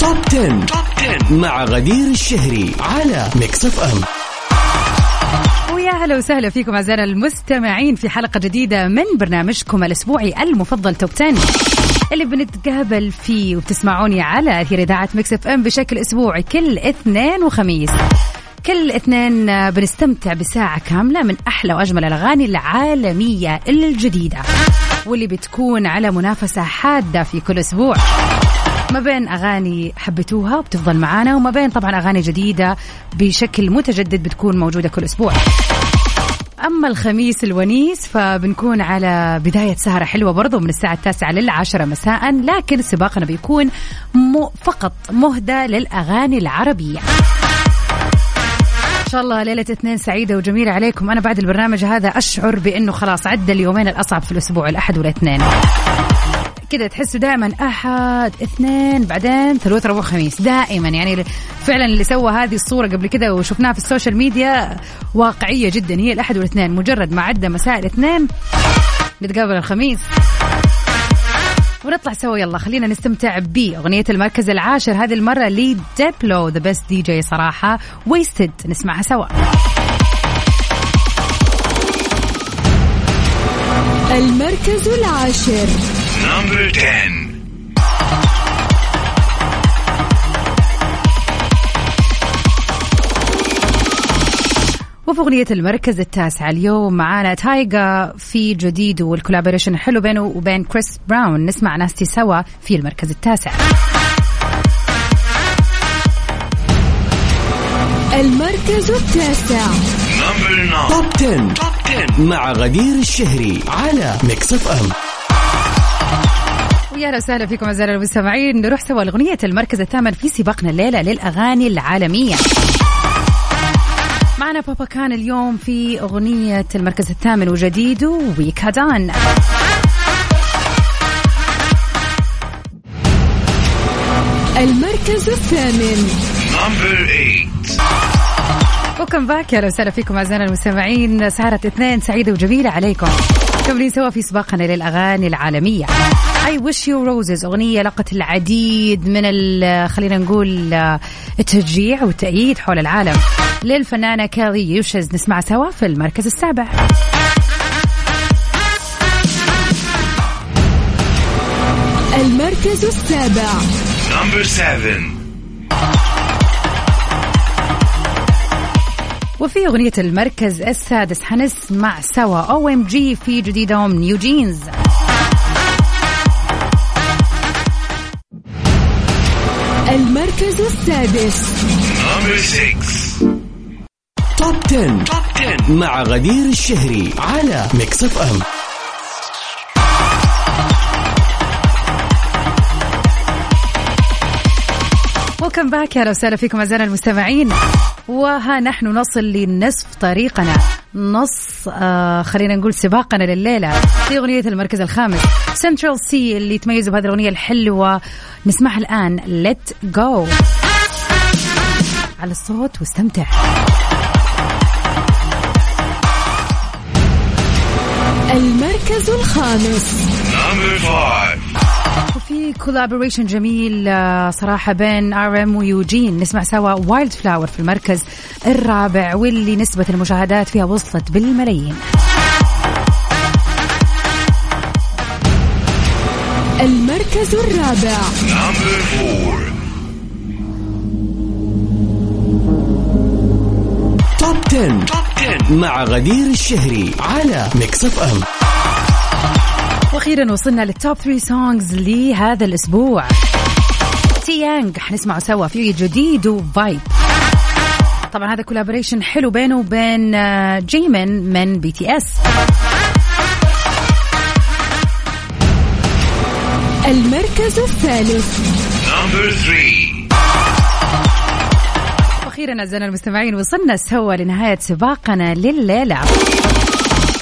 Top 10. Top 10 مع غدير الشهري على Mix FM ويا هلا وسهلا فيكم أعزائنا المستمعين في حلقة جديدة من برنامجكم الأسبوعي المفضل Top 10 اللي بنتقابل فيه وبتسمعوني على أثير إذاعة Mix FM بشكل أسبوعي كل اثنين وخميس. كل اثنين بنستمتع بساعة كاملة من أحلى وأجمل الأغاني العالمية الجديدة. واللي بتكون على منافسة حادة في كل أسبوع. ما بين أغاني حبيتوها وبتفضل معانا وما بين طبعا أغاني جديدة بشكل متجدد بتكون موجودة كل أسبوع. أما الخميس الونيس فبنكون على بداية سهرة حلوة برضو من الساعة التاسعة للعشرة مساء لكن سباقنا بيكون مو فقط مهدى للأغاني العربية. إن شاء الله ليلة اثنين سعيدة وجميلة عليكم. أنا بعد البرنامج هذا أشعر بأنه خلاص عدى اليومين الأصعب في الأسبوع الأحد والإثنين. كذا تحسوا دائما أحد اثنين بعدين ثلاث ربع خميس. دائما يعني فعلا اللي سوى هذه الصورة قبل كده وشفناها في السوشيال ميديا واقعية جدا هي الأحد والاثنين. مجرد ما عدى مساء الاثنين نتقابل الخميس. ونطلع سوا يلا خلينا نستمتع بأغنية المركز العاشر. هذه المرة ل Diplo the best DJ صراحة. Wasted نسمعها سوا. المركز العاشر. Number 10. وفي أغنية المركز التاسع اليوم معانا Tyga في جديد وال collaboration الحلو بينه وبين Chris Brown نسمع Nasty سوا في المركز التاسع المركز التاسع Number 9. Top 10. Top 10 مع غدير الشهري على Mix FM أهلا وسهلا فيكم اعزائنا المستمعين. نروح سوا لأغنية المركز الثامن في سباقنا الليلة للأغاني العالمية. معنا Papa Khan اليوم في أغنية المركز الثامن وجديده ويكادان. المركز الثامن. Number 8. Welcome back يا أهلا وسهلا فيكم اعزائنا المستمعين. سهرة اثنين سعيدة وجميلة عليكم. كملين سوا في سباقنا للأغاني العالمية. I wish you roses أغنية لقت العديد من ال- خلينا نقول التشجيع والتأييد حول العالم. للفنانة Kali Uchis نسمع سوا في المركز السابع. المركز السابع. Number 7. وفي أغنية المركز السادس حنسمع سوا. OMG في جديدهم NewJeans المركز السادس. Number 6. Top 10. Top 10 مع غدير الشهري على Mix FM Welcome back يا أهلا وسهلا فيكم أعزائنا المستمعين. وها نحن نصل لنصف طريقنا. نص آه خلينا نقول سباقنا لليلة في أغنية المركز الخامس. Central Cee اللي تميزوا بهذه الأغنية الحلوة. نسمعها الآن. Let Go علي الصوت واستمتع. المركز الخامس. Number 5. وفي collaboration جميل آه، صراحة بين RM ويوجين. نسمع سوا Wild Flower في المركز الرابع واللي نسبة المشاهدات فيها وصلت بالملايين. المركز الرابع. Number 4. Top 10. Top 10 مع غدير الشهري على Mix FM وأخيرا وصلنا لل top 3 songs لهذا الأسبوع. Taeyang حنسمعه سوا. في جديده Vibe طبعا هذا collaboration حلو بينه وبين آه، Jimin من BTS المركز الثالث. Number 3. وأخيرا أعزائنا المستمعين وصلنا سوا لنهاية سباقنا لليلة.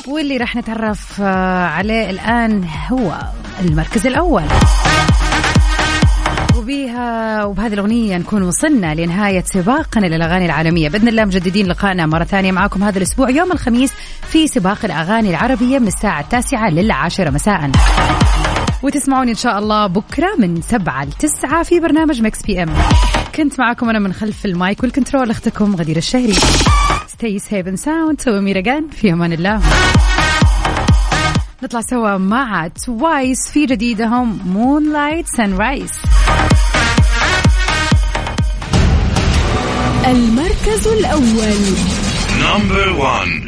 واللي راح نتعرف آه، عليه الآن هو المركز الأول. وبها وبهذه الأغنية نكون وصلنا لنهاية سباقنا للأغاني العالمية. بإذن الله مجددين لقائنا مرة ثانية معكم هذا الأسبوع يوم الخميس في سباق الأغاني العربية من الساعة التاسعة للعاشرة مساء. وتسمعوني إن شاء الله بكرة من سبعة لتسعة في برنامج Mix PM كنت معكم أنا من خلف ال mic وال control أختكم غدير الشهري. stay safe and sound see you again في أمان الله. نطلع سوا مع Twice في جديدهم Moonlight Sunrise المركز الأول. number 1